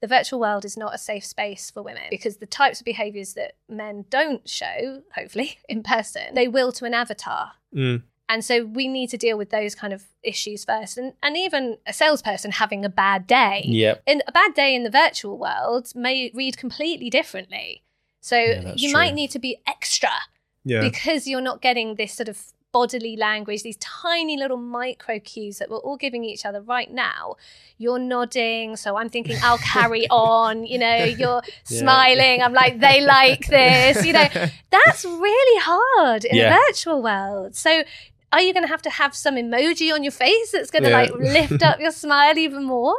the virtual world is not a safe space for women because the types of behaviors that men don't show, hopefully, in person, they will to an avatar. Mm. And so we need to deal with those kind of issues first. And, and even a salesperson having a bad day. Yep. In a bad day in the virtual world may read completely differently. So Yeah, you true. might need to be extra Yeah. because you're not getting this sort of bodily language, these tiny little micro cues that we're all giving each other right now. You're nodding, so I'm thinking I'll carry on. You know, you're Yeah. smiling. I'm like, they like this. You know, that's really hard in Yeah. a virtual world. So are you going to have to have some emoji on your face that's going to Yeah. like lift up your smile even more?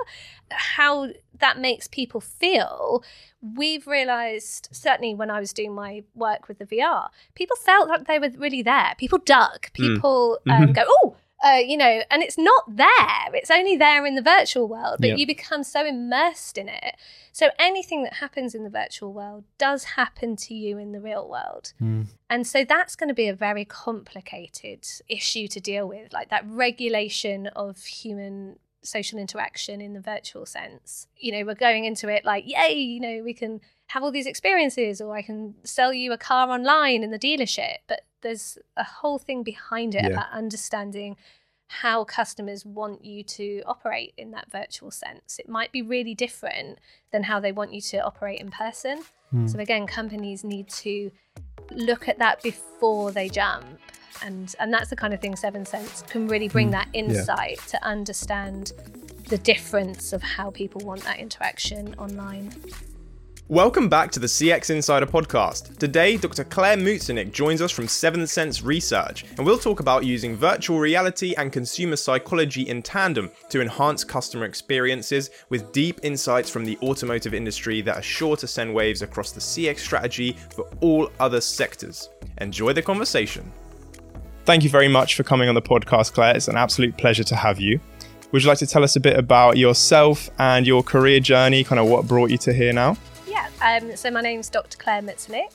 How that makes people feel. We've realized, certainly when I was doing my work with the VR, people felt like they were really there. People dug. People um, Mhm. go, oh, uh, you know, and it's not there. It's only there in the virtual world, but Yep. you become so immersed in it. So anything that happens in the virtual world does happen to you in the real world. Mm. And so that's going to be a very complicated issue to deal with, like that regulation of human social interaction in the virtual sense. You know, we're going into it like, yay, you know, we can have all these experiences, or I can sell you a car online in the dealership. But there's a whole thing behind it Yeah. about understanding how customers want you to operate in that virtual sense. It might be really different than how they want you to operate in person. Hmm. So again, companies need to look at that before they jump. And and that's the kind of thing Seventh Sense can really bring hmm. that insight to understand the difference of how people want that interaction online. Welcome back to the CX Insider podcast. Today, Dr. Clare Mutzenich joins us from Seventh Sense Research, and we'll talk about using virtual reality and consumer psychology in tandem to enhance customer experiences with deep insights from the automotive industry that are sure to send waves across the CX strategy for all other sectors. Enjoy the conversation. Thank you very much for coming on the podcast, Clare. It's an absolute pleasure to have you. Would you like to tell us a bit about yourself and your career journey, kind of what brought you to here now? Yeah, um, so my name's Dr. Clare Mutzenich,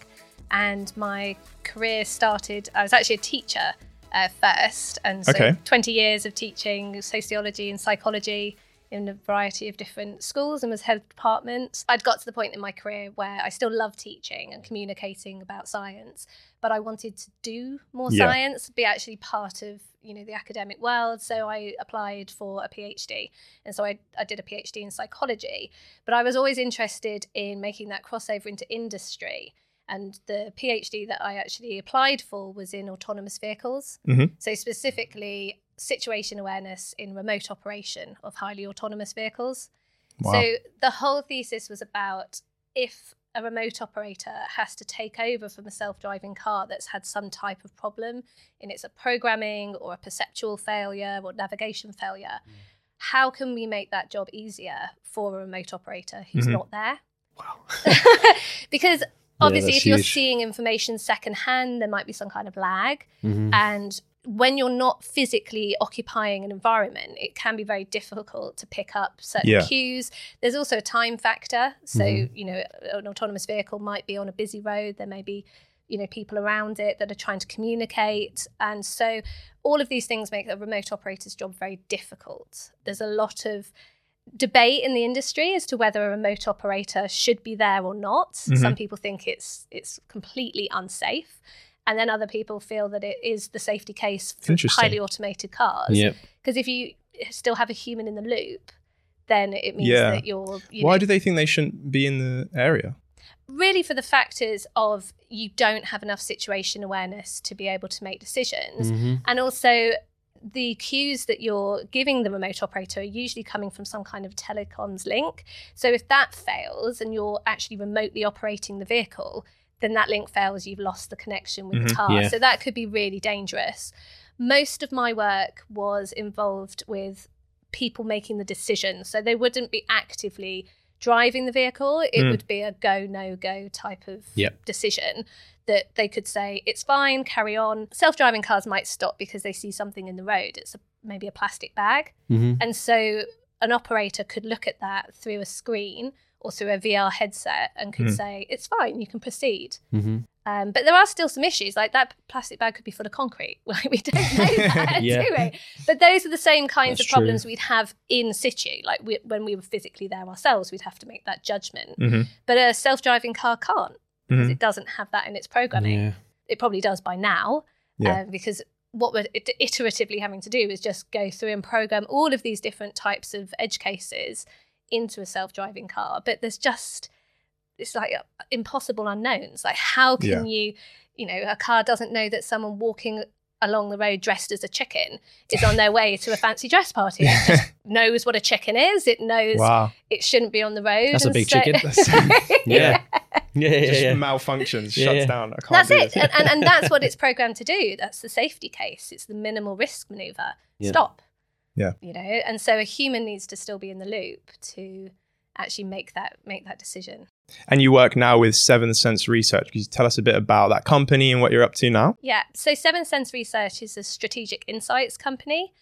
and my career started, I was actually a teacher uh, first, and so Okay. 20 years of teaching sociology and psychology in a variety of different schools and was head of department. I'd got to the point in my career where I still love teaching and communicating about science, but I wanted to do more Yeah. science, be actually part of you know the academic world. So I applied for a PhD, and so I, I did a PhD in psychology. But I was always interested in making that crossover into industry. And the PhD that I actually applied for was in autonomous vehicles. Mhm. So, specifically, situation awareness in remote operation of highly autonomous vehicles. Wow. So, the whole thesis was about if a remote operator has to take over from a self driving car that's had some type of problem in its programming or a perceptual failure or navigation failure, how can we make that job easier for a remote operator who's Mhm. not there? Wow. because obviously, that's if you're huge. seeing information secondhand, there might be some kind of lag. Mhm. And when you're not physically occupying an environment, it can be very difficult to pick up certain Yeah. cues. There's also a time factor. So, Mhm. you know, an autonomous vehicle might be on a busy road. There may be, you know, people around it that are trying to communicate. And so all of these things make a remote operator's job very difficult. There's a lot of debate in the industry as to whether a remote operator should be there or not. Some people think it's it's completely unsafe. And then other people feel that it is the safety case for highly automated cars. Yep. Because if you still have a human in the loop, then it means Yeah. that you're you Why know, do they think they shouldn't be in the area? really for the factors of you don't have enough situation awareness to be able to make decisions Mhm. and also the cues that you're giving the remote operator are usually coming from some kind of telecoms link so if that fails and you're actually remotely operating the vehicle then that link fails you've lost the connection with the Mhm. car Yeah. so that could be really dangerous most of my work was involved with people making the decision so they wouldn't be actively driving the vehicle it Mm. would be a go no go type of Yep. decision that they could say it's fine carry on self-driving cars might stop because they see something in the road it's a, maybe a plastic bag Mhm. and so an operator could look at that through a screen or through a VR headset and could Hmm. say it's fine you can proceed Mhm. Um, but there are still some issues, like that plastic bag could be full of concrete. Like we don't know that, Yeah. do we? But those are the same kinds That's of problems we'd have in situ. Like we, when we were physically there ourselves, we'd have to make that judgment. Mhm. But a self-driving car can't because Mhm. it doesn't have that in its programming. Yeah. It probably does by now, Yeah. um, because what we're iteratively having to do is just go through and program all of these different types of edge cases into a self-driving car. But there's just it's like uh, impossible unknowns. Like how can you, you know, a car doesn't know that someone walking along the road dressed as a chicken is on their way to a fancy dress party. It just knows what a chicken is. It knows Wow. it shouldn't be on the road. That's a big so- chicken. Yeah. Yeah, yeah, Just yeah. malfunctions, Yeah, shuts yeah. down. I can't That's do it. And, and, and that's what it's programmed to do. That's the safety case. It's the minimal risk maneuver. Yeah. Stop. Yeah. You know, and so a human needs to still be in the loop to actually make that make that decision. And you work now with Seventh Sense Research. Could you tell us a bit about that company and what you're up to now? Yeah. So Seventh Sense Research is a strategic insights company.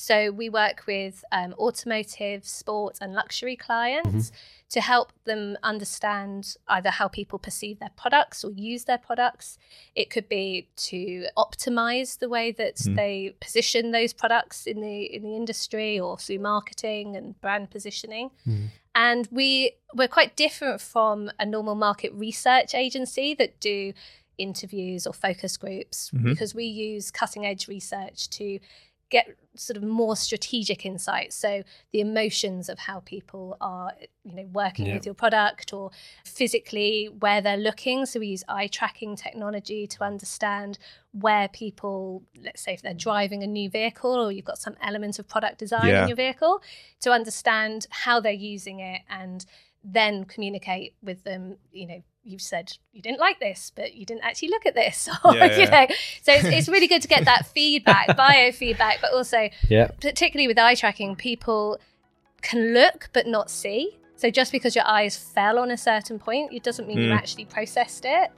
So we work with um, automotive, sport, and luxury clients to help them understand either how people perceive their products or use their products. It could be to optimize the way that Mhm. they position those products in the in the industry or through marketing and brand positioning. Mhm. And we we're quite different from a normal market research agency that do interviews or focus groups Mhm. because we use cutting edge research to get sort of more strategic insights so the emotions of how people are you know working Yeah. with your product or physically where they're looking so we use eye tracking technology to understand where people let's say if they're driving a new vehicle or you've got some element of product design Yeah. in your vehicle to understand how they're using it and then communicate with them you know you've said you didn't like this but you didn't actually look at this or Yeah, you yeah. know so it's, it's really good to get that feedback biofeedback but also Yeah. particularly with eye tracking people can look but not see so just because your eyes fell on a certain point it doesn't mean you Mm. actually processed it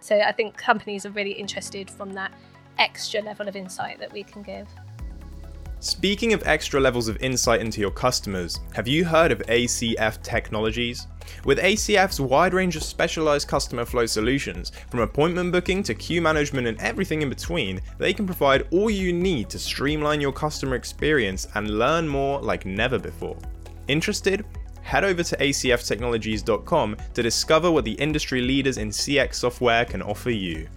so i think companies are really interested from that extra level of insight that we can give Speaking of extra levels of insight into your customers, have you heard of ACF Technologies? With ACF's wide range of specialized customer flow solutions, from appointment booking to queue management and everything in between, they can provide all you need to streamline your customer experience and learn more like never before. Interested? Head over to acftechnologies.com to discover what the industry leaders in CX software can offer you.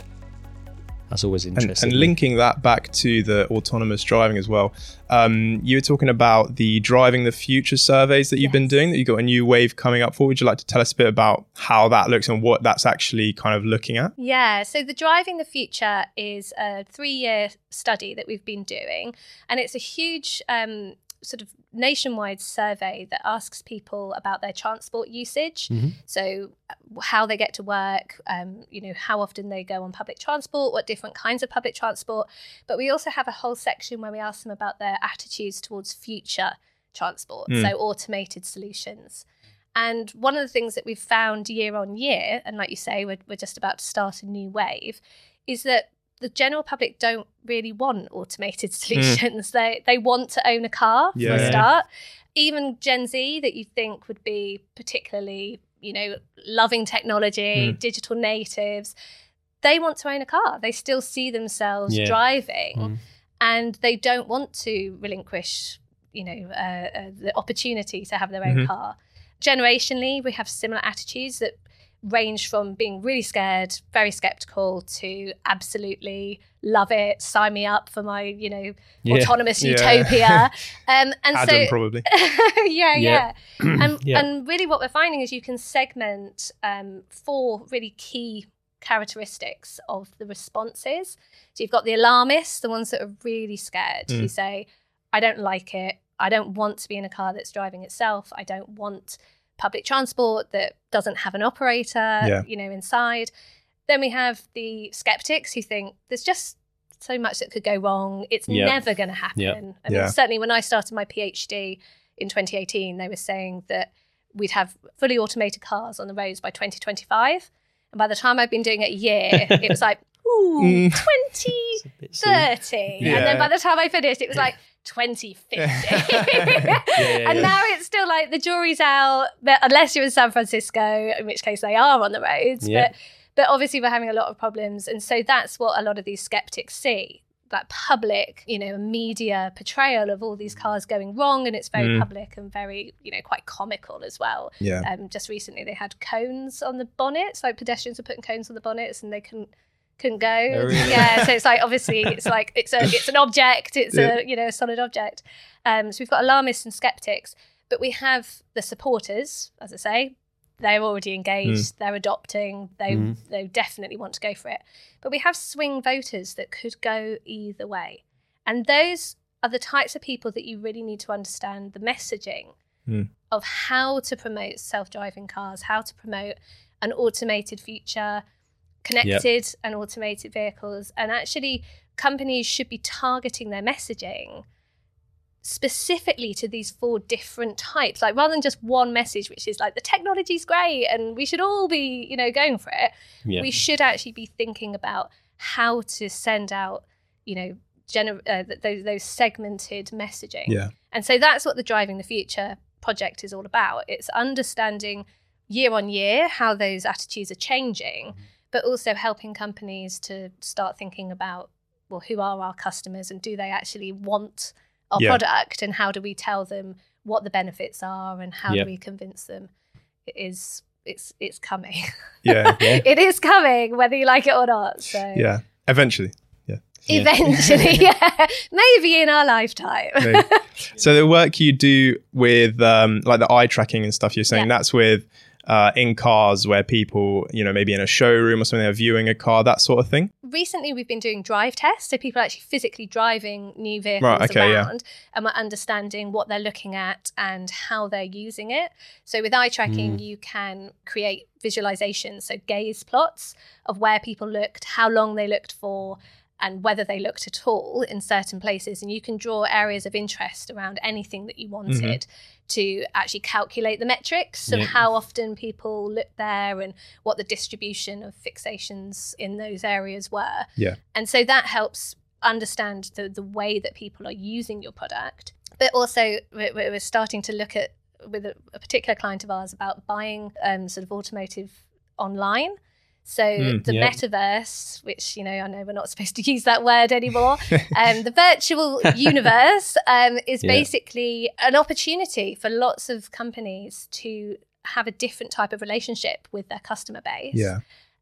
That's always interesting. and linking that back to the autonomous driving as well, um, you were talking about the driving the future surveys that you've been doing. That you got a new wave coming up for. Would you like to tell us a bit about how that looks and what that's actually kind of looking at? Yeah, so the Driving the Future is a three year study that we've been doing, and it's a huge um, sort of nationwide survey that asks people about their transport usage. Mhm. So, uh, how they get to work, um, you know, how often they go on public transport, what different kinds of public transport. But we also have a whole section where we ask them about their attitudes towards future transport, Mm. so automated solutions. And one of the things that we've found year on year, and like you say, we're, we're just about to start a new wave, is that the general public don't really want automated solutions. They they want to own a car for Yeah. a start. Even Gen Z that you think would be particularly, you know, loving technology, Mm. digital natives, they want to own a car. They still see themselves Yeah. driving Mm. and they don't want to relinquish you know uh, uh, the opportunity to have their own Mhm. car generationally we have similar attitudes that range from being really scared very skeptical to absolutely love it sign me up for my you know Yeah. autonomous Yeah. utopia um and Adam, so probably. yeah, Yeah. yeah. And, and really, what we're finding is you can segment um, four really key characteristics of the responses. So you've got the alarmists, the ones that are really scared, who Mm. say, I don't like it. I don't want to be in a car that's driving itself. I don't want public transport that doesn't have an operator, Yeah. you know, inside. Then we have the skeptics who think there's just so much that could go wrong. It's Yeah. never going to happen. Yeah. I mean, Yeah. certainly when I started my PhD in 2018, they were saying that we'd have fully automated cars on the roads by 2025. And by the time I'd been doing it a year, it was like, ooh, Mm. 2030. It's a bit soon. And then by the time I finished, it was like 2050. yeah, and yeah. now it's still like the jury's out, but unless you're in San Francisco, in which case they are on the roads. Yeah. But but obviously we're having a lot of problems and so that's what a lot of these skeptics see that public you know media portrayal of all these cars going wrong and it's very Mm. public and very you know quite comical as well Yeah. um, just recently they had cones on the bonnets like pedestrians were putting cones on the bonnets and they couldn't couldn't go Oh, really? yeah so it's like obviously it's like it's a it's an object it's Yeah. a you know a solid object um, so we've got alarmists and skeptics but we have the supporters as i say they're already engaged they're adopting they Mm. they definitely want to go for it. But we have swing voters that could go either way. And those are the types of people that you really need to understand the messaging Mm. of how to promote self-driving cars how to promote an automated future connected and automated vehicles. And actually companies should be targeting their messaging specifically to these four different types like rather than just one message which is like the technology's great and we should all be you know going for it Yeah. we should actually be thinking about how to send out you know gener- uh, those, those segmented messaging Yeah. and so that's what the driving the future project is all about it's understanding year on year how those attitudes are changing but also helping companies to start thinking about well who are our customers and do they actually want our Yeah. product and how do we tell them what the benefits are and how Yep. do we convince them it is it's it's coming Yeah. Yeah. it is coming whether you like it or not so Yeah. Eventually. Yeah. eventually yeah maybe in our lifetime So the work you do with um, like the eye tracking and stuff, you're saying Yeah. that's with uh, in cars where people, you know, maybe in a showroom or something, they're viewing a car, that sort of thing. recently we've been doing drive tests so people are actually physically driving new vehicles Right, okay, yeah. around and we're understanding what they're looking at and how they're using it so with eye tracking Hmm. you can create visualizations so gaze plots of where people looked how long they looked for and whether they looked at all in certain places and you can draw areas of interest around anything that you Mm-hmm. wanted to actually calculate the metrics of how often people looked there and what the distribution of fixations in those areas were Yeah. and so that helps understand the, the way that people are using your product. But also, we're, we're starting to look at, with a, a particular client of ours, about buying um, sort of automotive online. So Mm, the yeah. metaverse, which you know, I know we're not supposed to use that word anymore. um, the virtual universe um, is Yeah. basically an opportunity for lots of companies to have a different type of relationship with their customer base. Yeah.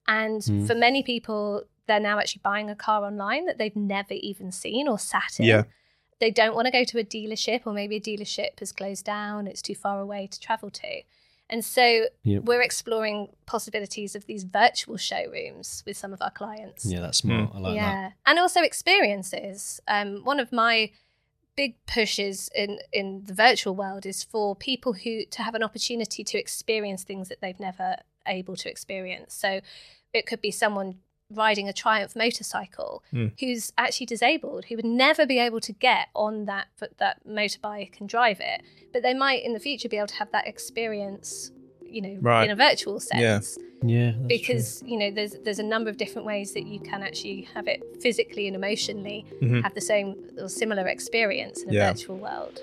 And Mm. for many people, they're now actually buying a car online that they've never even seen or sat in. Yeah. They don't want to go to a dealership, or maybe a dealership has closed down, it's too far away to travel to. And so Yep. we're exploring possibilities of these virtual showrooms with some of our clients. Yeah, that's smart. I like yeah. And also experiences. Um, one of my big pushes in in the virtual world is for people who to have an opportunity to experience things that they've never able to experience. So it could be someone riding a Triumph motorcycle Mm. who's actually disabled, who would never be able to get on that that motorbike and drive it, but they might in the future be able to have that experience, you know, Right. in a virtual sense Yeah. Yeah, that's because you know there's there's a number of different ways that you can actually have it physically and emotionally Mhm. have the same or similar experience in a Yeah. virtual world.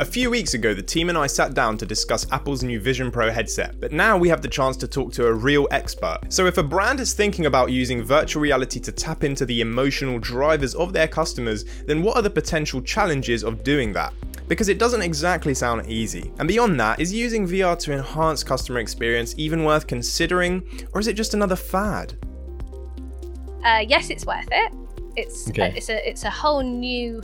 A few weeks ago, the team and I sat down to discuss Apple's new Vision Pro headset, but now we have the chance to talk to a real expert. So, if a brand is thinking about using virtual reality to tap into the emotional drivers of their customers, then what are the potential challenges of doing that? Because it doesn't exactly sound easy. And beyond that, is using VR to enhance customer experience even worth considering, or is it just another fad? Uh, yes, it's worth it. It's Okay. uh, it's a it's a whole new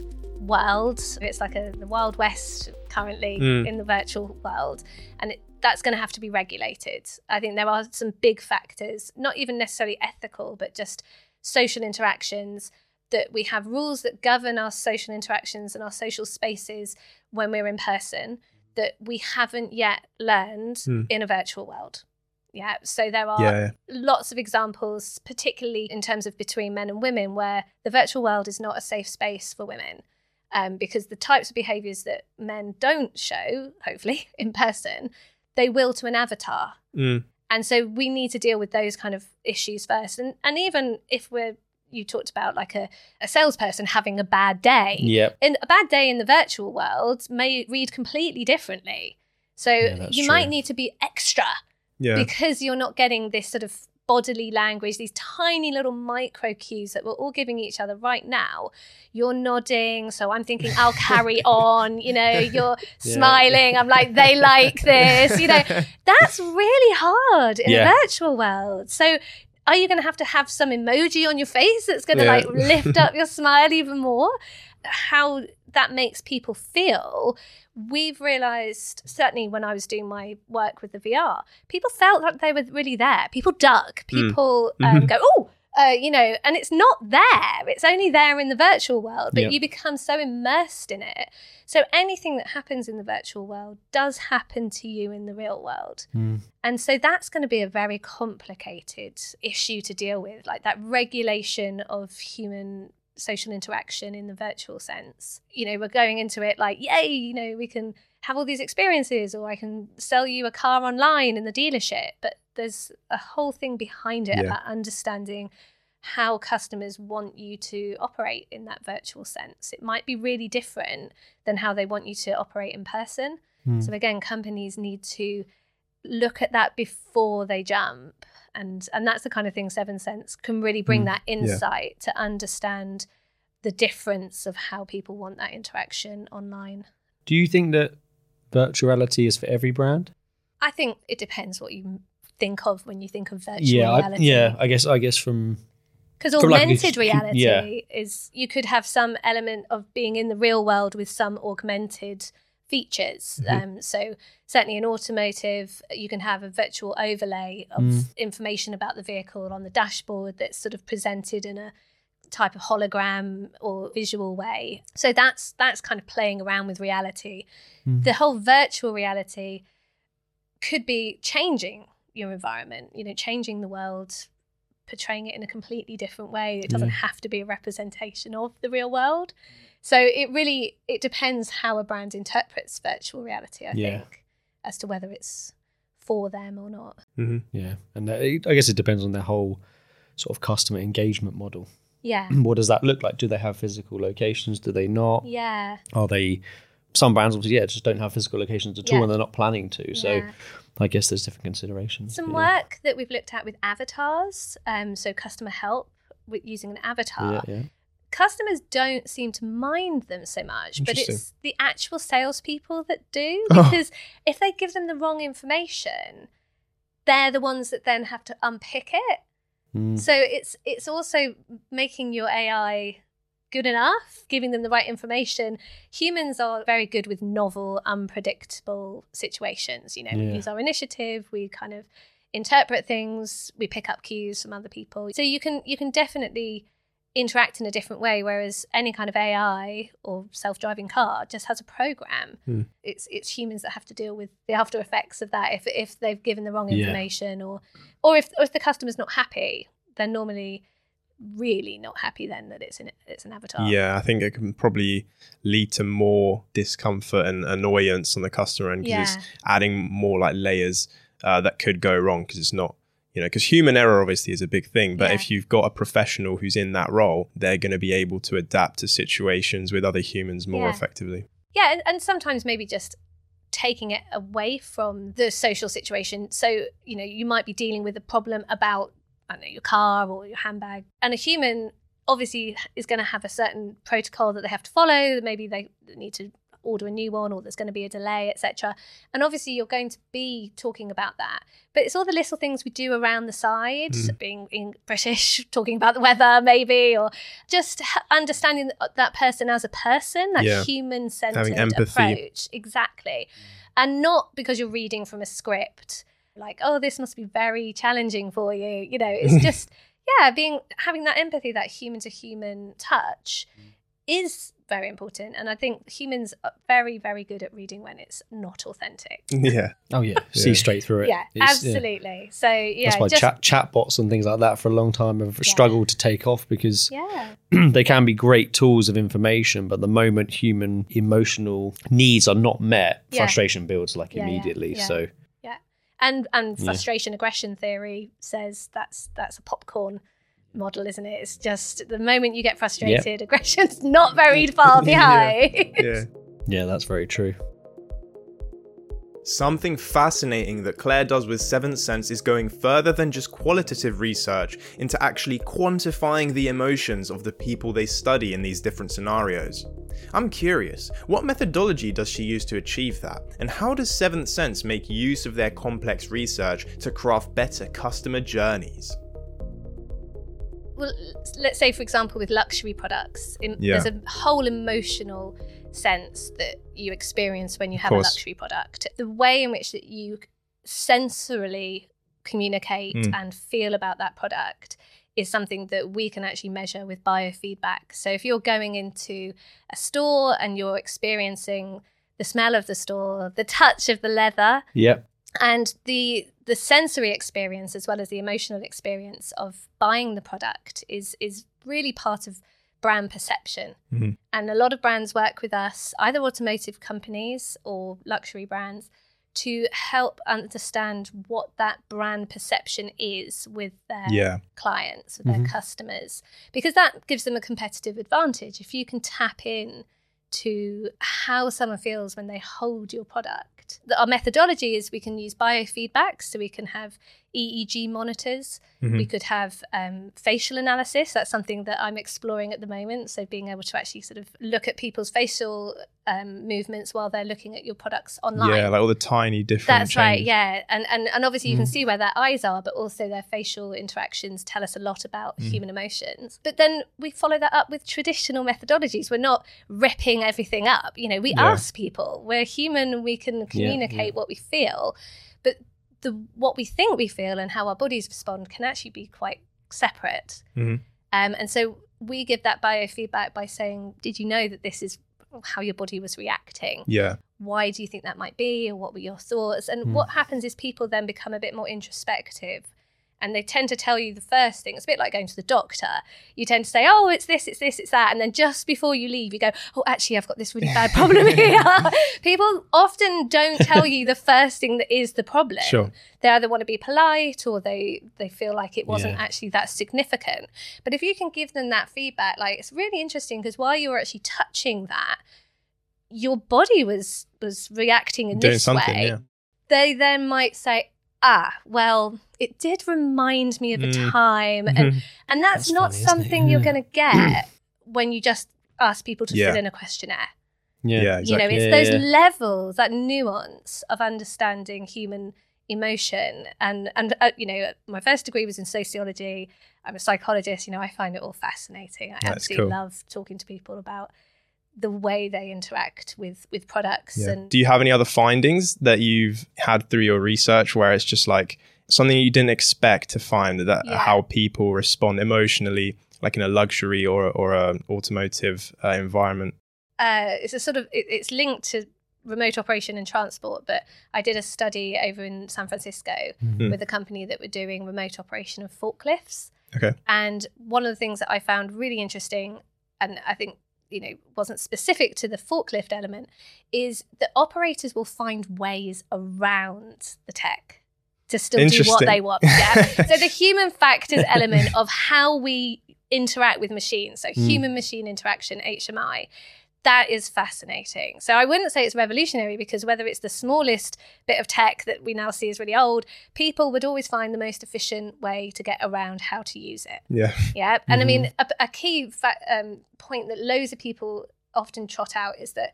world. It's like a the wild west currently Mm. in the virtual world, and it, that's going to have to be regulated. I think there are some big factors, not even necessarily ethical, but just social interactions. That we have rules that govern our social interactions and our social spaces when we're in person that we haven't yet learned Mm. in a virtual world. Yeah, so there are Yeah, lots of examples, particularly in terms of between men and women, where the virtual world is not a safe space for women. Um, because the types of behaviors that men don't show, hopefully, in person, they will to an avatar. Mm, And so we need to deal with those kind of issues first. And and even if we're you talked about like a, a salesperson having a bad day. Yep. In a bad day in the virtual world may read completely differently. So Yeah, you true. might need to be extra Yeah. because you're not getting this sort of bodily language, these tiny little micro cues that we're all giving each other right now. You're nodding, so I'm thinking I'll carry on. You know, you're smiling. I'm like they like this. You know, that's really hard in Yeah. a virtual world. So. Are you going to have to have some emoji on your face that's going to Yeah. like lift up your smile even more? How that makes people feel we've realized certainly when i was doing my work with the vr people felt like they were really there people duck people um, Mhm. go oh uh, you know and it's not there it's only there in the virtual world but Yep. you become so immersed in it so anything that happens in the virtual world does happen to you in the real world Mm. and so that's going to be a very complicated issue to deal with, like that regulation of human social interaction in the virtual sense. You know, we're going into it like, yay, you know, we can have all these experiences, or I can sell you a car online in the dealership. But there's a whole thing behind it Yeah. about understanding how customers want you to operate in that virtual sense. It might be really different than how they want you to operate in person. Hmm. So again, companies need to look at that before they jump. And and that's the kind of thing Seventh Sense can really bring Mm, that insight to understand the difference of how people want that interaction online. Do you think that virtual reality is for every brand? I think it depends what you think of when you think of virtual yeah, I, yeah. I guess I guess from Because From like augmented reality yeah. is you could have some element of being in the real world with some augmented features. Mm-hmm. Um, so certainly in automotive, you can have a virtual overlay of Mm. information about the vehicle on the dashboard that's sort of presented in a type of hologram or visual way. So that's that's kind of playing around with reality. Mm. The whole virtual reality could be changing your environment, you know, changing the world, portraying it in a completely different way. It doesn't Yeah. have to be a representation of the real world. So it really it depends how a brand interprets virtual reality, I Yeah. think, as to whether it's for them or not. hmm yeah, and I guess it depends on their whole sort of customer engagement model. Yeah. What does that look like? Do they have physical locations? Do they not? Yeah. Are they? Some brands obviously yeah just don't have physical locations at all, and they're not planning to. So yeah. I guess there's different considerations. Some yeah. work that we've looked at with avatars, um, so customer help with using an avatar. Yeah, yeah. Customers don't seem to mind them so much, but it's the actual salespeople that do. Oh. Because if they give them the wrong information, they're the ones that then have to unpick it. Mm. So it's it's also making your AI good enough, giving them the right information. Humans are very good with novel, unpredictable situations. You know, we use our initiative, we kind of interpret things, we pick up cues from other people. So you can you can definitely interact in a different way whereas any kind of AI or self-driving car just has a program Hmm. it's it's humans that have to deal with the after effects of that if if they've given the wrong Yeah. information or or if or if the customer's not happy they're normally really not happy then that it's an it's an avatar Yeah, I think it can probably lead to more discomfort and annoyance on the customer end because Yeah. it's adding more like layers uh, that could go wrong because it's not, you know, because human error obviously is a big thing. But Yeah. if you've got a professional who's in that role, they're going to be able to adapt to situations with other humans more Yeah. effectively. yeah and, and sometimes maybe just taking it away from the social situation so you know you might be dealing with a problem about i don't know your car or your handbag and a human obviously is going to have a certain protocol that they have to follow maybe they need to order a new one or there's going to be a delay etc and obviously you're going to be talking about that. But it's all the little things we do around the side Mm. being in british talking about the weather maybe or just understanding that person as a person that Yeah. human centered approach. Exactly. And not because you're reading from a script like oh this must be very challenging for you you know it's just yeah being having that empathy that human to human touch is very important and i think humans are very very good at reading when it's not authentic yeah. Oh yeah, Yeah. see straight through it. yeah It's- absolutely so yeah That's why just chat chatbots and things like that for a long time have struggled to take off because yeah they can be great tools of information, but the moment human emotional needs are not met, Yeah. frustration builds like Yeah, yeah, immediately. yeah. So and and Yeah. frustration aggression theory says that's that's a popcorn model isn't it it's just the moment you get frustrated aggression's not very far Yeah. behind Yeah. yeah, that's very true. Something fascinating that Clare does with Seventh Sense is going further than just qualitative research into actually quantifying the emotions of the people they study in these different scenarios. I'm curious, what methodology does she use to achieve that? And how does Seventh Sense make use of their complex research to craft better customer journeys? Well, let's say, for example, with luxury products, in, Yeah. there's a whole emotional sense that you experience when you have a luxury product. The way in which that you sensorily communicate Mm. and feel about that product is something that we can actually measure with biofeedback. So if you're going into a store and you're experiencing the smell of the store, the touch of the leather, Yep. and the the sensory experience as well as the emotional experience of buying the product is is really part of brand perception Mhm. and a lot of brands work with us either automotive companies or luxury brands to help understand what that brand perception is with their Yeah. clients, with their Mhm. customers, because that gives them a competitive advantage. If you can tap in to how someone feels when they hold your product. The- Our methodology is we can use biofeedback, so we can have EEG monitors. Mhm. We could have um, facial analysis. That's something that I'm exploring at the moment. So being able to actually sort of look at people's facial um, movements while they're looking at your products online. Yeah, like all the tiny different. That's right, yeah. And, and and obviously you can Mm. see where their eyes are, but also their facial interactions tell us a lot about Mm. human emotions. But then we follow that up with traditional methodologies. We're not ripping everything up. You know, we Yeah. ask people. We're human, we can communicate yeah. what we feel. The what we think we feel and how our bodies respond can actually be quite separate. Mhm. Um, and so we give that biofeedback by saying, Did you know that this is how your body was reacting? Yeah. why do you think that might be or what were your thoughts and Mm. what happens is people then become a bit more introspective and they tend to tell you the first thing it's a bit like going to the doctor you tend to say oh it's this it's this it's that and then just before you leave you go oh actually i've got this really bad problem here people often don't tell you the first thing that is the problem Sure. they either want to be polite or they they feel like it wasn't Yeah. actually that significant but if you can give them that feedback like it's really interesting because while you were actually touching that your body was was reacting in Doing this something. way Yeah. they then might say ah well it did remind me of a Mm. time and Mhm. and that's, That's not funny, isn't something you're going to get when you just ask people to Yeah. fill in a questionnaire Yeah. Yeah. you know it's Yeah, those yeah. levels that nuance of understanding human emotion and and uh, you know my first degree was in sociology i'm a psychologist you know i find it all fascinating i That's absolutely cool. love talking to people about the way they interact with with products Yeah. and Do you have any other findings that you've had through your research where it's just like something you didn't expect to find that Yeah. how people respond emotionally, like in a luxury or or a automotive uh, environment? uh, it's a sort of it, it's linked to remote operation and transport but i did a study over in san francisco Mm. with a company that were doing remote operation of forklifts Okay. and one of the things that i found really interesting and i think you know wasn't specific to the forklift element is that operators will find ways around the tech to still do what they want. Yeah. So the human factors element of how we interact with machines so Mm. human machine interaction hmi that is fascinating. So i wouldn't say it's revolutionary because whether it's the smallest bit of tech that we now see is really old people would always find the most efficient way to get around how to use it. Yeah. yeah. And i mean a, a key fa- um, point that loads of people often trot out is that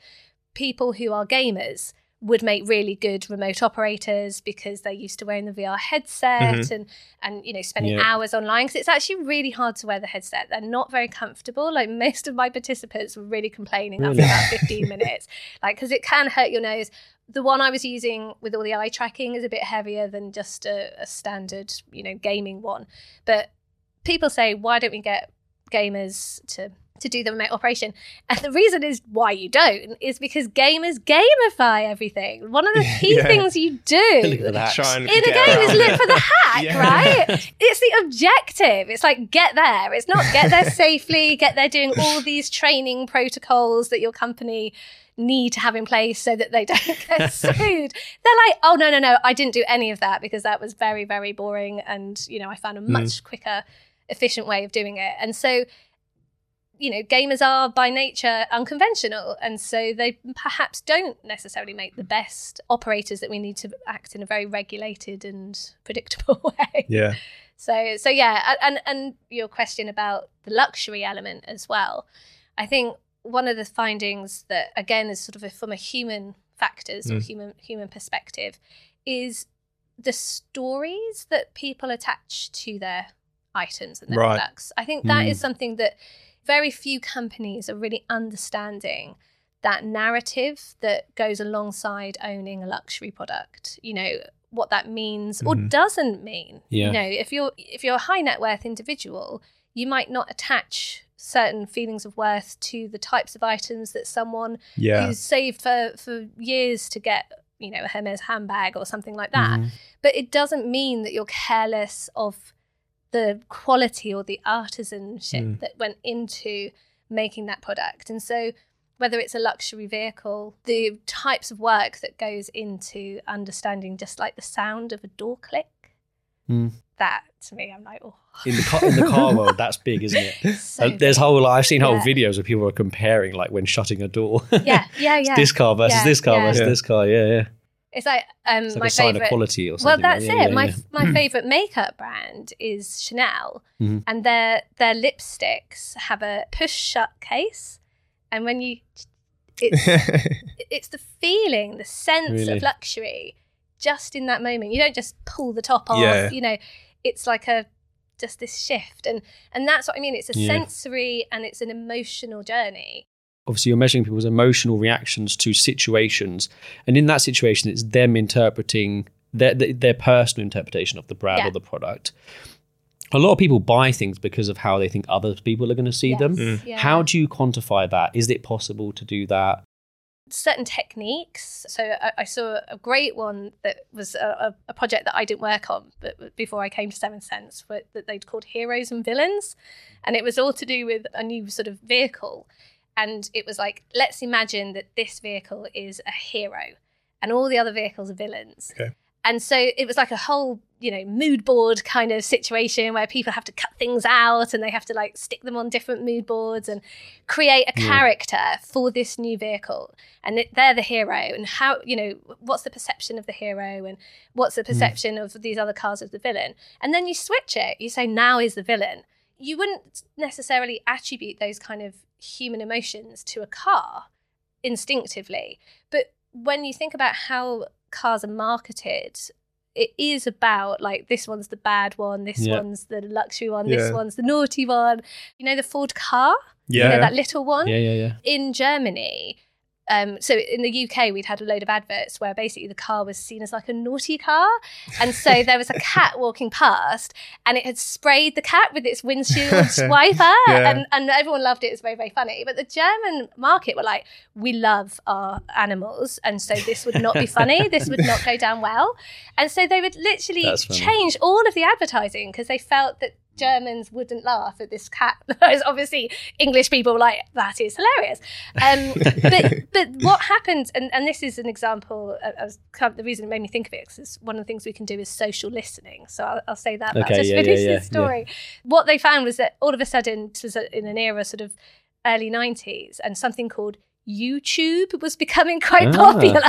people who are gamers would make really good remote operators because they're used to wearing the VR headset Mhm. and and you know spending Yeah. hours online because it's actually really hard to wear the headset. They're not very comfortable. Like most of my participants were really complaining after about 15 minutes, like because it can hurt your nose. The one I was using with all the eye tracking is a bit heavier than just a, a standard, you know, gaming one. But people say, why don't we get gamers to to do the remote operation? And the reason is why you don't is because gamers gamify everything. One of the key Yeah. things you do at that. Try and in a get game is around look for the hack, Yeah. right? It's the objective. It's like get there. It's not get there safely, get there doing all these training protocols that your company need to have in place so that they don't get sued. They're like, oh no, no, no, I didn't do any of that because that was very, very boring. And, you know, I found a mm. much quicker, efficient way of doing it. And so you know, gamers are by nature unconventional. And so they perhaps don't necessarily make the best operators that we need to act in a very regulated and predictable way. Yeah. So so yeah, and and your question about the luxury element as well. I think one of the findings that again is sort of a, from a human factors or Mm. human human perspective is the stories that people attach to their items and their Right. products. I think that Mm. is something that very few companies are really understanding that narrative that goes alongside owning a luxury product. You know what that means or Mhm. doesn't mean. Yeah. You know, if you're if you're a high net worth individual, you might not attach certain feelings of worth to the types of items that someone Yeah. who's saved for for years to get you know a Hermes handbag or something like that. Mhm. But it doesn't mean that you're careless of the quality or the artisanship Mm. that went into making that product. And so whether it's a luxury vehicle, the types of work that goes into understanding just like the sound of a door click, Mm. that to me, I'm like, oh, In the car, in the car world, that's big, isn't it? so Uh, there's whole I've seen whole Yeah. videos where people are comparing like when shutting a door. yeah, yeah, yeah. this car versus Yeah, this car yeah. versus Yeah. this car. Yeah, yeah. It's like um, It's like my a sign favorite. of quality or Well, something. that's like, it. yeah, my yeah. my favorite makeup brand is Chanel, Mhm. and their their lipsticks have a push shut case, and when you, it's it's the feeling, the sense Really? of luxury, just in that moment. You don't just pull the top off. You know, it's like a just this shift, and and that's what I mean. It's a sensory and it's an emotional journey. Obviously you're measuring people's emotional reactions to situations and in that situation it's them interpreting their their, their personal interpretation of the brand Yeah. or the product. A lot of people buy things because of how they think other people are going to see them. Yes, mm. yeah. how do you quantify that? Is it possible to do that? Certain techniques. So I, I saw a great one that was a, a, a project that I didn't work on, but before I came to Seventh Sense, but that they'd called Heroes and Villains, and it was all to do with a new sort of vehicle, and it was like, let's imagine that this vehicle is a hero, and all the other vehicles are villains. Okay. And so it was like a whole, you know, mood board kind of situation where people have to cut things out and they have to like stick them on different mood boards and create a Yeah. character for this new vehicle. And it, they're the hero. And how, you know, what's the perception of the hero and what's the hmm. perception of these other cars of the villain? And then you switch it. You say, now is the villain. You wouldn't necessarily attribute those kind of human emotions to a car instinctively. But when you think about how cars are marketed, it is about like this one's the bad one, this Yeah. one's the luxury one, this one's the naughty one. You know the Ford car, you yeah. know that little one yeah yeah yeah in Germany. Um, so in the UK, we'd had a load of adverts where basically the car was seen as like a naughty car, and so there was a cat walking past, and it had sprayed the cat with its windshield wiper, Yeah. and, and everyone loved it. It was very very funny. But the German market were like, we love our animals, and so this would not be funny. this would not go down well, and so they would literally change all of the advertising because they felt that. Germans wouldn't laugh at this cat. Whereas obviously English people were like that is hilarious. Um, but but what happened, and, and this is an example. The reason it made me think of it because one of the things we can do is social listening. So I'll, I'll say that. but Okay, I'll just yeah, finish yeah, yeah, this story. What they found was that all of a sudden, this was in an era sort of early '90s, and something called YouTube was becoming quite Ah. popular.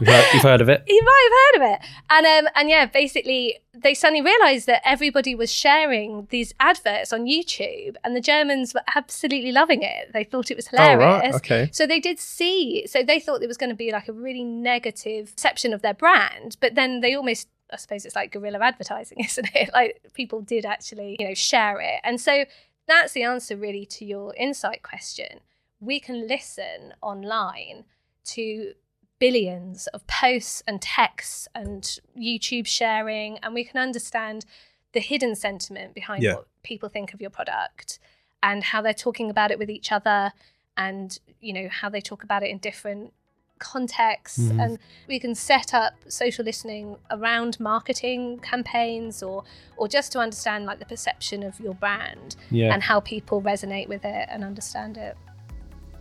you've heard, you've heard of it You might have heard of it. And um, and yeah, basically they suddenly realised that everybody was sharing these adverts on YouTube, and the Germans were absolutely loving it. They thought it was Oh, hilarious. right. Okay. So they did see. So they thought there was going to be like a really negative perception of their brand, but then they almost. I suppose it's like guerrilla advertising, isn't it? Like people did actually, you know, share it. And so that's the answer really to your insight question. We can listen online to billions of posts and texts and YouTube sharing, and we can understand the hidden sentiment behind Yeah. what people think of your product and how they're talking about it with each other and you know how they talk about it in different contexts Mhm. and we can set up social listening around marketing campaigns or or just to understand like the perception of your brand yeah and how people resonate with it and understand it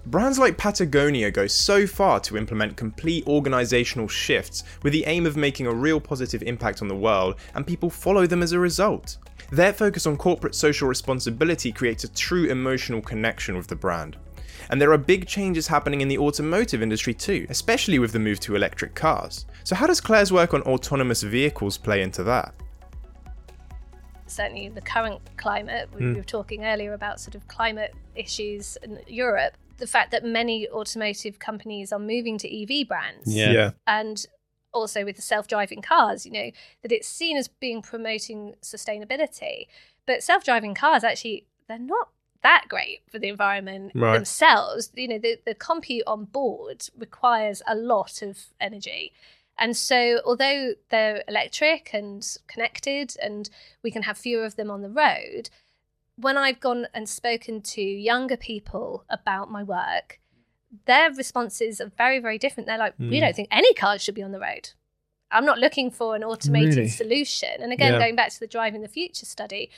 Brands like Patagonia go so far to implement complete organizational shifts with the aim of making a real positive impact on the world, and people follow them as a result. Their focus on corporate social responsibility creates a true emotional connection with the brand. And there are big changes happening in the automotive industry too, especially with the move to electric cars. So, how does Clare's work on autonomous vehicles play into that? Certainly, the current climate, we Mm. were talking earlier about sort of climate issues in Europe. The fact that many automotive companies are moving to EV brands. Yeah. and also with the self-driving cars you know that it's seen as being promoting sustainability. But self-driving cars actually they're not that great for the environment Right. themselves. You know the, the compute on board requires a lot of energy. And so although they're electric and connected and we can have fewer of them on the road when i've gone and spoken to younger people about my work their responses are very, very different. They're like, we Mm. don't think any cars should be on the road. I'm not looking for an automated Really? solution. And again, Yeah. going back to the Driving the Future study,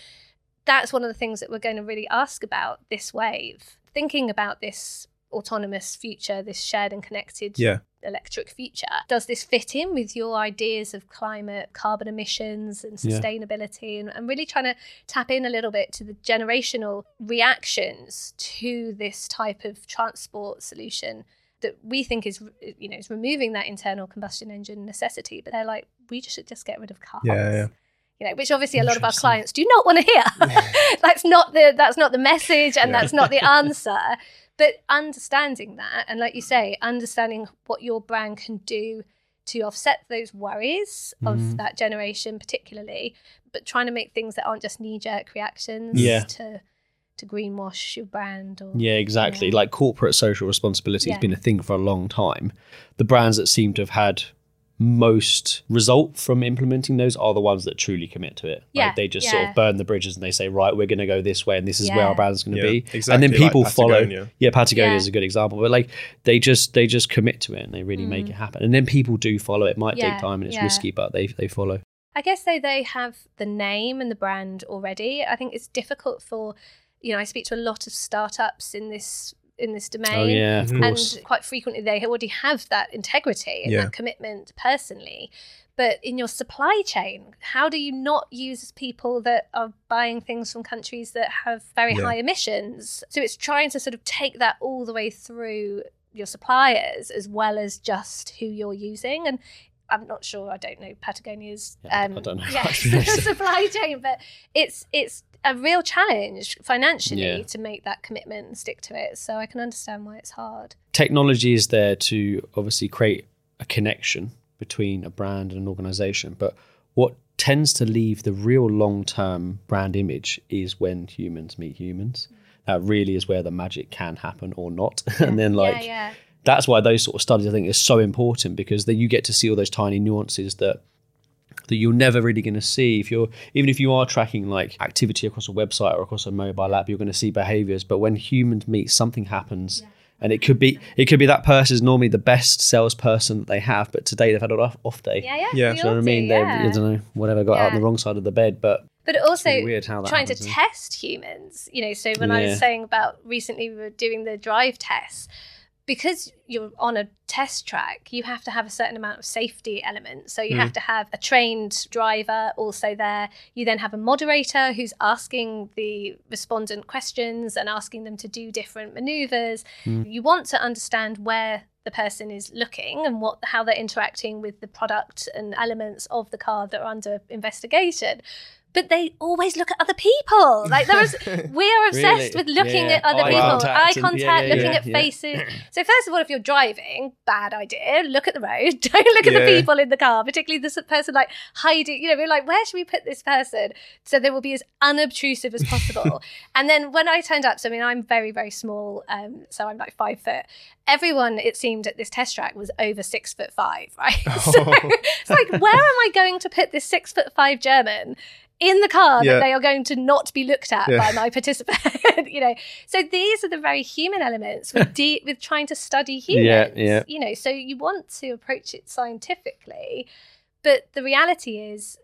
that's one of the things that we're going to really ask about this wave. Thinking about this autonomous future, this shared and connected Yeah. electric future, does this fit in with your ideas of climate, carbon emissions, and Yeah. sustainability? And, and really trying to tap in a little bit to the generational reactions to this type of transport solution that we think is you know is removing that internal combustion engine necessity but they're like we just should just get rid of cars Yeah, yeah. you know which obviously a lot of our clients do not want to hear that's not the that's not the message and Yeah. that's not the answer but understanding that and like you say understanding what your brand can do to offset those worries of Mhm. that generation particularly but trying to make things that aren't just knee-jerk reactions Yeah. to to greenwash your brand or Yeah, exactly. Yeah. Like corporate social responsibility Yeah. has been a thing for a long time. The brands that seem to have had most result from implementing those are the ones that truly commit to it. Yeah, like they just sort of burn the bridges and they say, right, we're going to go this way and this is where Yeah. our brand's going to Yeah, be. exactly and then like people follow. Patagonia. Yeah, Patagonia Yeah. is a good example, but like they just they just commit to it and they really make Mm. it happen. And then people do follow. It might Yeah, take time and it's yeah. risky, but they they follow. I guess though they have the name and the brand already. I think it's difficult for, you know, I speak to a lot of startups in this in this oh, domain. Oh yeah, of course. And quite frequently they already have that integrity and Yeah. that commitment personally. But in your supply chain, how do you not use people that are buying things from countries that have very Yeah. high emissions? So it's trying to sort of take that all the way through your suppliers as well as just who you're using. And I'm not sure. I don't know Patagonia's Yeah, I um, don't know yeah, much, to be honest. supply chain, but it's it's a real challenge financially Yeah. to make that commitment and stick to it. So I can understand why it's hard. technology is there to obviously create a connection between a brand and an organization but what tends to leave the real long-term brand image is when humans meet humans that really is where the magic can happen or not and then like yeah, yeah. That's why those sort of studies I think is so important because then you get to see all those tiny nuances that that you're never really going to see if you're even if you are tracking like activity across a website or across a mobile app you're going to see behaviors but when humans meet something happens and it could be it could be that person is normally the best salesperson that they have but today they've had an off, off day Yeah, yeah. Yeah. we Do you know what I mean? do, They've, yeah. I don't know, whatever, got out on the wrong side of the bed. But But also really weird how that trying happens, to isn't test humans. You know, so when I was saying about recently we were doing the drive tests, because you're on a test track, you have to have a certain amount of safety elements. So you Mm. have to have a trained driver also there. You then have a moderator who's asking the respondent questions and asking them to do different maneuvers. Mm. You want to understand where the person is looking and what how they're interacting with the product and elements of the car that are under investigation. But they always look at other people. Like there is, we are obsessed Really? with looking Yeah, at other eye people, contact eye and- yeah, contact, yeah, looking yeah, at yeah. faces. So first of all, if you're driving, bad idea. Look at the road. Don't look at the people in the car, particularly this person like hiding. You know, we're like, where should we put this person so they will be as unobtrusive as possible? and then when I turned up, so I mean, I'm very very small, um, so I'm like five foot. Everyone, it seemed at this test track was over six foot five, right? so it's like, where am I going to put this six foot five German? In the car Yeah. that they are going to not be looked at Yeah. by my participant, you know. So these are the very human elements with de- with trying to study humans. Yeah, yeah. You know, so you want to approach it scientifically, but the reality is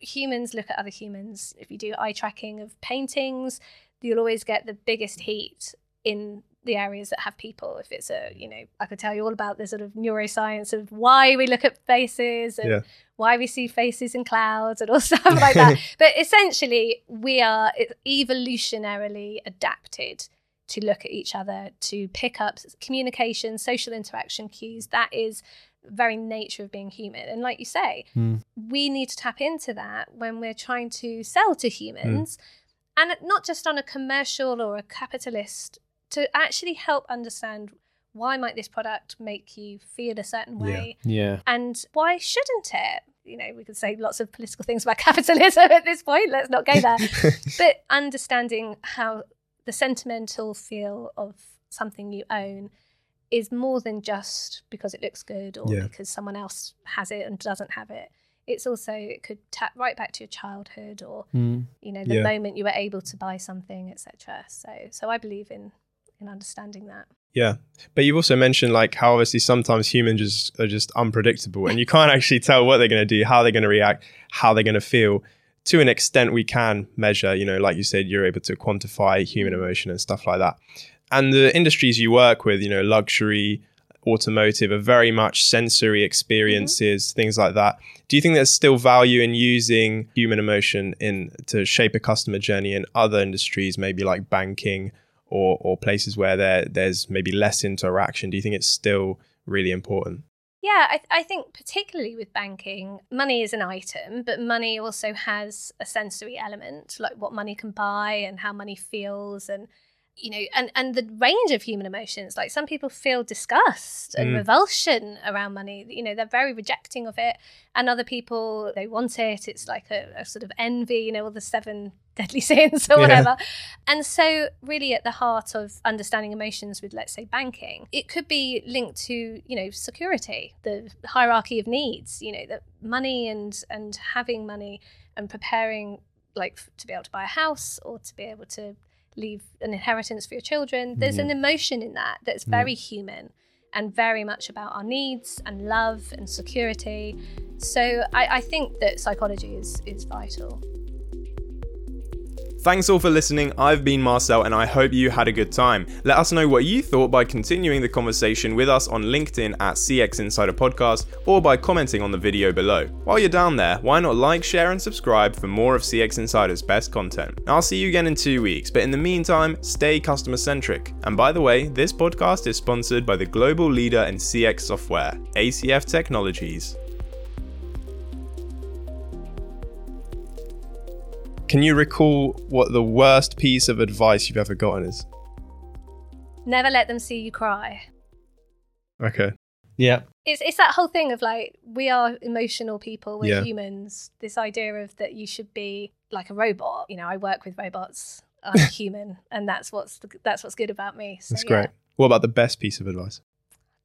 humans look at other humans. If you do eye tracking of paintings, you'll always get the biggest heat in the areas that have people. If it's a, you know, I could tell you all about the sort of neuroscience of why we look at faces and Yeah. why we see faces in clouds and all stuff like that. but essentially, we are evolutionarily adapted to look at each other, to pick up communication, social interaction cues. That is very nature of being human. And like you say, Mm. we need to tap into that when we're trying to sell to humans and not just on a commercial or a capitalist to actually help understand why might this product make you feel a certain Yeah. way Yeah. and why shouldn't it you know we could say lots of political things about capitalism at this point let's not go there but understanding how the sentimental feel of something you own is more than just because it looks good or Yeah. because someone else has it and doesn't have it it's also it could tap right back to your childhood or Mm. you know the Yeah. moment you were able to buy something etc so so i believe in in understanding that Yeah. But you've also mentioned like how obviously sometimes humans just are just unpredictable and you can't actually tell what they're going to do, how they're going to react, how they're going to feel. To an extent, we can measure, you know, like you said, you're able to quantify human mm. emotion and stuff like that. And the industries you work with, you know, luxury, automotive, are very much sensory mm-hmm. experiences, things like that. Do you think there's still value in using human emotion in to shape a customer journey in other industries, maybe like banking or or places where there there's maybe less interaction? Do you think it's still really important? Yeah, I, I think particularly with banking, money is an item, but money also has a sensory element, like what money can buy and how money feels, and you know, and and the range of human emotions. Like some people feel disgust and Mm. revulsion around money. You know, they're very rejecting of it, and other people they want it. It's like a, a sort of envy. You know, all the seven deadly sins or Yeah. whatever. And so, really, at the heart of understanding emotions with, let's say, banking, it could be linked to, you know, security, the hierarchy of needs. You know, that money and and having money and preparing, like, to be able to buy a house or to be able to leave an inheritance for your children. There's an emotion in that that's very human and very much about our needs and love and security. So I, I think that psychology is is vital. Thanks all for listening. I've been Marcel and I hope you had a good time. Let us know what you thought by continuing the conversation with us on LinkedIn at CX Insider Podcast or by commenting on the video below. While you're down there, why not like, share, and subscribe for more of CX Insider's best content? I'll see you again in two weeks, but in the meantime, stay customer centric. And by the way, this podcast is sponsored by the global leader in CX software, ACF Technologies. Can you recall what the worst piece of advice you've ever gotten is? Never let them see you cry. Okay. Yeah. It's it's that whole thing of like we are emotional people, we're Yeah. humans. This idea of that you should be like a robot. You know, I work with robots. I'm a human, and that's what's the, that's what's good about me. So, That's yeah. great. What about the best piece of advice?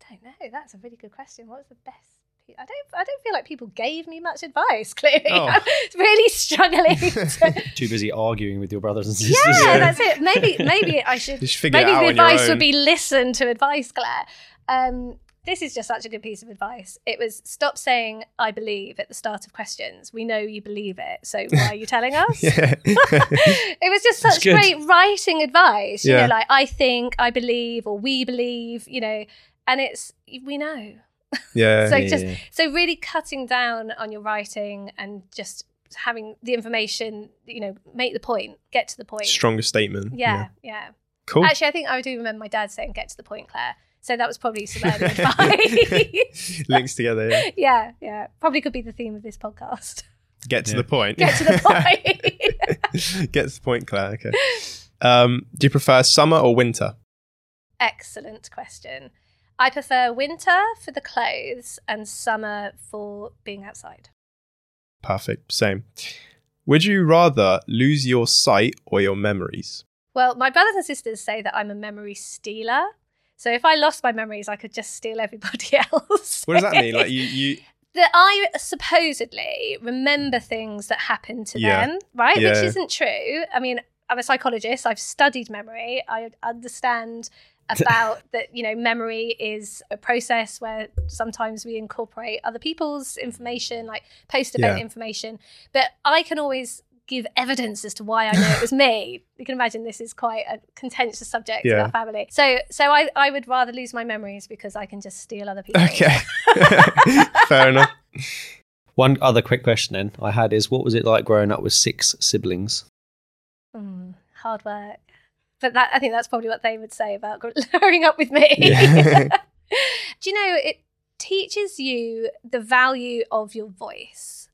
I don't know. That's a really good question. What's the best? I don't. I don't feel like people gave me much advice. Clearly, Oh. I'm really struggling. To, Too busy arguing with your brothers and sisters. yeah, Yeah. that's it. Maybe, maybe I should. Maybe the advice would be listen to advice, Clare. Um, this is just such a good piece of advice. It was stop saying "I believe" at the start of questions. We know you believe it, so why are you telling us? It was just such great writing advice. You Yeah. know, like I think, I believe, or we believe. You know, and it's we know. Yeah. So Yeah, just yeah. so really cutting down on your writing and just having the information. You know, make the point, get to the point. Stronger statement. Yeah, yeah. Cool. Actually, I think I do remember my dad saying, "Get to the point, Clare." So that was probably some early advice. Links together. Yeah. yeah, yeah. Probably could be the theme of this podcast. Get to Yeah. the point. Get to the point. Get to the point, Clare. Okay. Um, do you prefer summer or winter? Excellent question. I prefer winter for the clothes and summer for being outside. Perfect. Same. Would you rather lose your sight or your memories? Well, my brothers and sisters say that I'm a memory stealer. So if I lost my memories, I could just steal everybody else. What does that mean? Like you, you that I supposedly remember things that happened to Yeah. them, right? Yeah. Which isn't true. I mean, I'm a psychologist. I've studied memory. I understand about that. You know, memory is a process where sometimes we incorporate other people's information, like post-event Yeah. information. But I can always give evidence as to why I know it was me. You can imagine this is quite a contentious subject in our family. So, so I, I would rather lose my memories because I can just steal other people. Okay. Fair enough. One other quick question then I had is what was it like growing up with six siblings? Mm, hard work. But that I think that's probably what they would say about gr- growing up with me. Yeah. Do you know it teaches you the value of your voice.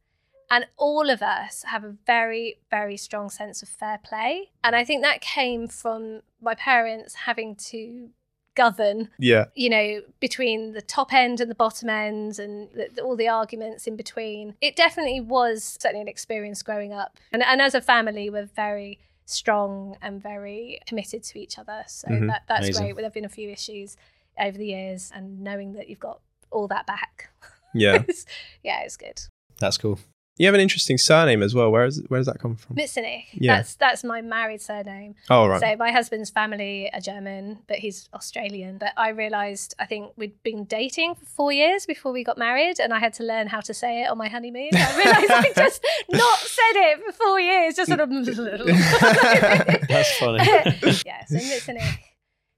And all of us have a very, very strong sense of fair play. And I think that came from my parents having to govern Yeah. you know, between the top end and the bottom end and the, the- all the arguments in between. It definitely was certainly an experience growing up. And, and as a family, we're very strong and very committed to each other. So Mhm. that, that's Amazing. great. There have been a few issues over the years and knowing that you've got all that back. Yeah. yeah, it's good. That's cool. You have an interesting surname as well. Where is where does that come from? Mutzenich. Yeah. That's that's my married surname. Oh right. So my husband's family are German, but he's Australian. But I realised I think we'd been dating for four years before we got married, and I had to learn how to say it on my honeymoon. I realised I just not said it for four years, just sort of. That's funny. yeah, so Mutzenich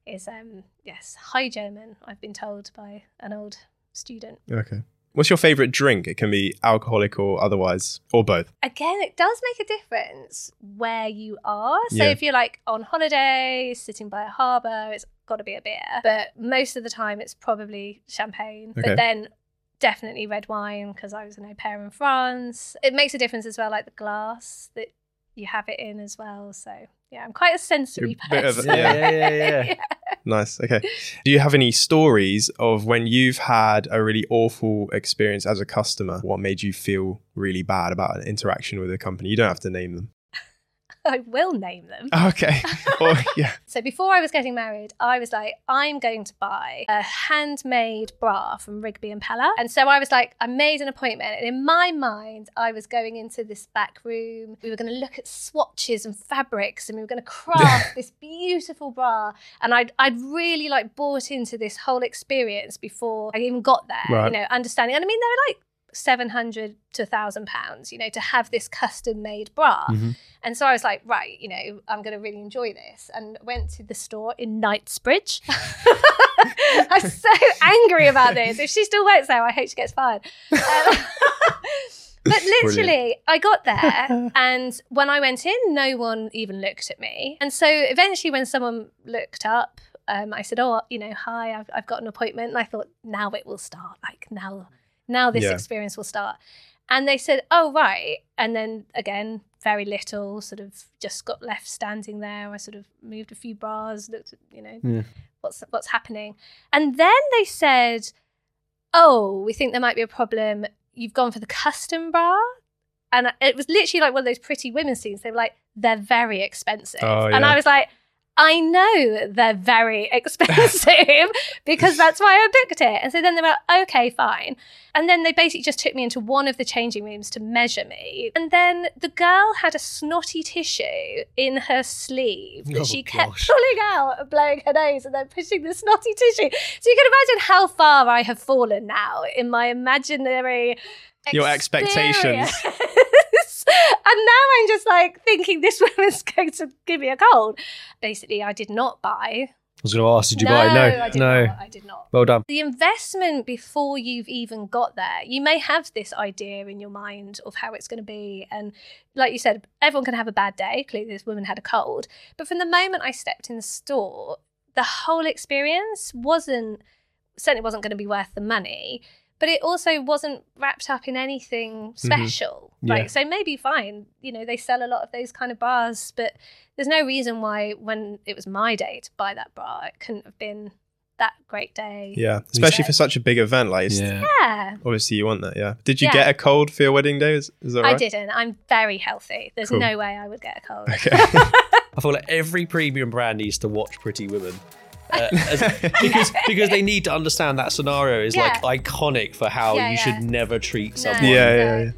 is um yes high German. I've been told by an old student. okay. What's your favorite drink? It can be alcoholic or otherwise, or both. again, it does make a difference where you are. So Yeah. if you're like on holiday, sitting by a harbour, it's got to be a beer. But most of the time, it's probably champagne. Okay. But then definitely red wine because I was an au pair in France. It makes a difference as well, like the glass that you have it in as well. So yeah, I'm quite a sensory You're a bit of a- person. yeah. Yeah, yeah, yeah. Nice. Okay. Do you have any stories of when you've had a really awful experience as a customer? What made you feel really bad about an interaction with a company? You don't have to name them. I will name them. Okay. or, yeah. So before I was getting married, I was like, I'm going to buy a handmade bra from Rigby and Peller. And so I was like, I made an appointment. And in my mind, I was going into this back room. We were going to look at swatches and fabrics and we were going to craft this beautiful bra. And I'd, I'd really like bought into this whole experience before I even got there, Right. you know, understanding. And I mean, they were like 700 to 1000 pounds you know to have this custom made bra. Mhm. and so i was like right you know i'm going to really enjoy this. And went to the store in knightsbridge. I'm so angry about this. If she still works there i hope she gets fired. Um, but literally i got there and when i went in no one even looked at me. And so eventually when someone looked up um, I said, "Oh, you know, hi, I've, I've got an appointment." And I thought, now it will start. Like now, now this Yeah. experience will start. And they said, "Oh, right." And then again, very little. Sort of just got left standing there. I sort of moved a few bras, looked, at, you know, Yeah. what's what's happening. And then they said, "Oh, we think there might be a problem. You've gone for the custom bra." And it was literally like one of those pretty women scenes. They were like, "They're very expensive," Oh, and. I was like. I know they're very expensive because that's why I booked it. And so then they were like, okay, fine. And then they basically just took me into one of the changing rooms to measure me. And then the girl had a snotty tissue in her sleeve that Oh, she kept gosh. pulling out and blowing her nose and then pushing the snotty tissue. So you can imagine how far I have fallen now in my imaginary Your expectations. and now I'm just like thinking this woman's going to give me a cold. Basically, I did not buy. I was going to ask, did you no, buy? No, I did no. not. I did not Well done. the investment before you've even got there you may have this idea in your mind of how it's going to be and like you said everyone can have a bad day clearly this woman had a cold but from the moment i stepped in the store the whole experience wasn't certainly wasn't going to be worth the money but it also wasn't wrapped up in anything mm-hmm. special Yeah. like so maybe fine you know they sell a lot of those kind of bras but there's no reason why when it was my day to buy that bra it couldn't have been that great day Yeah. Especially Yeah. for such a big event. Like, it's, Yeah. yeah obviously, you want that. Yeah. Did you Yeah. get a cold for your wedding day? Is, is that right? I didn't. I'm very healthy. There's Cool. no way I would get a cold. Okay. I feel like every premium brand needs to watch Pretty Women. Uh, as- because because they need to understand that scenario is like iconic for how Yeah, you yeah. should never treat No. someone. yeah, No. yeah, yeah.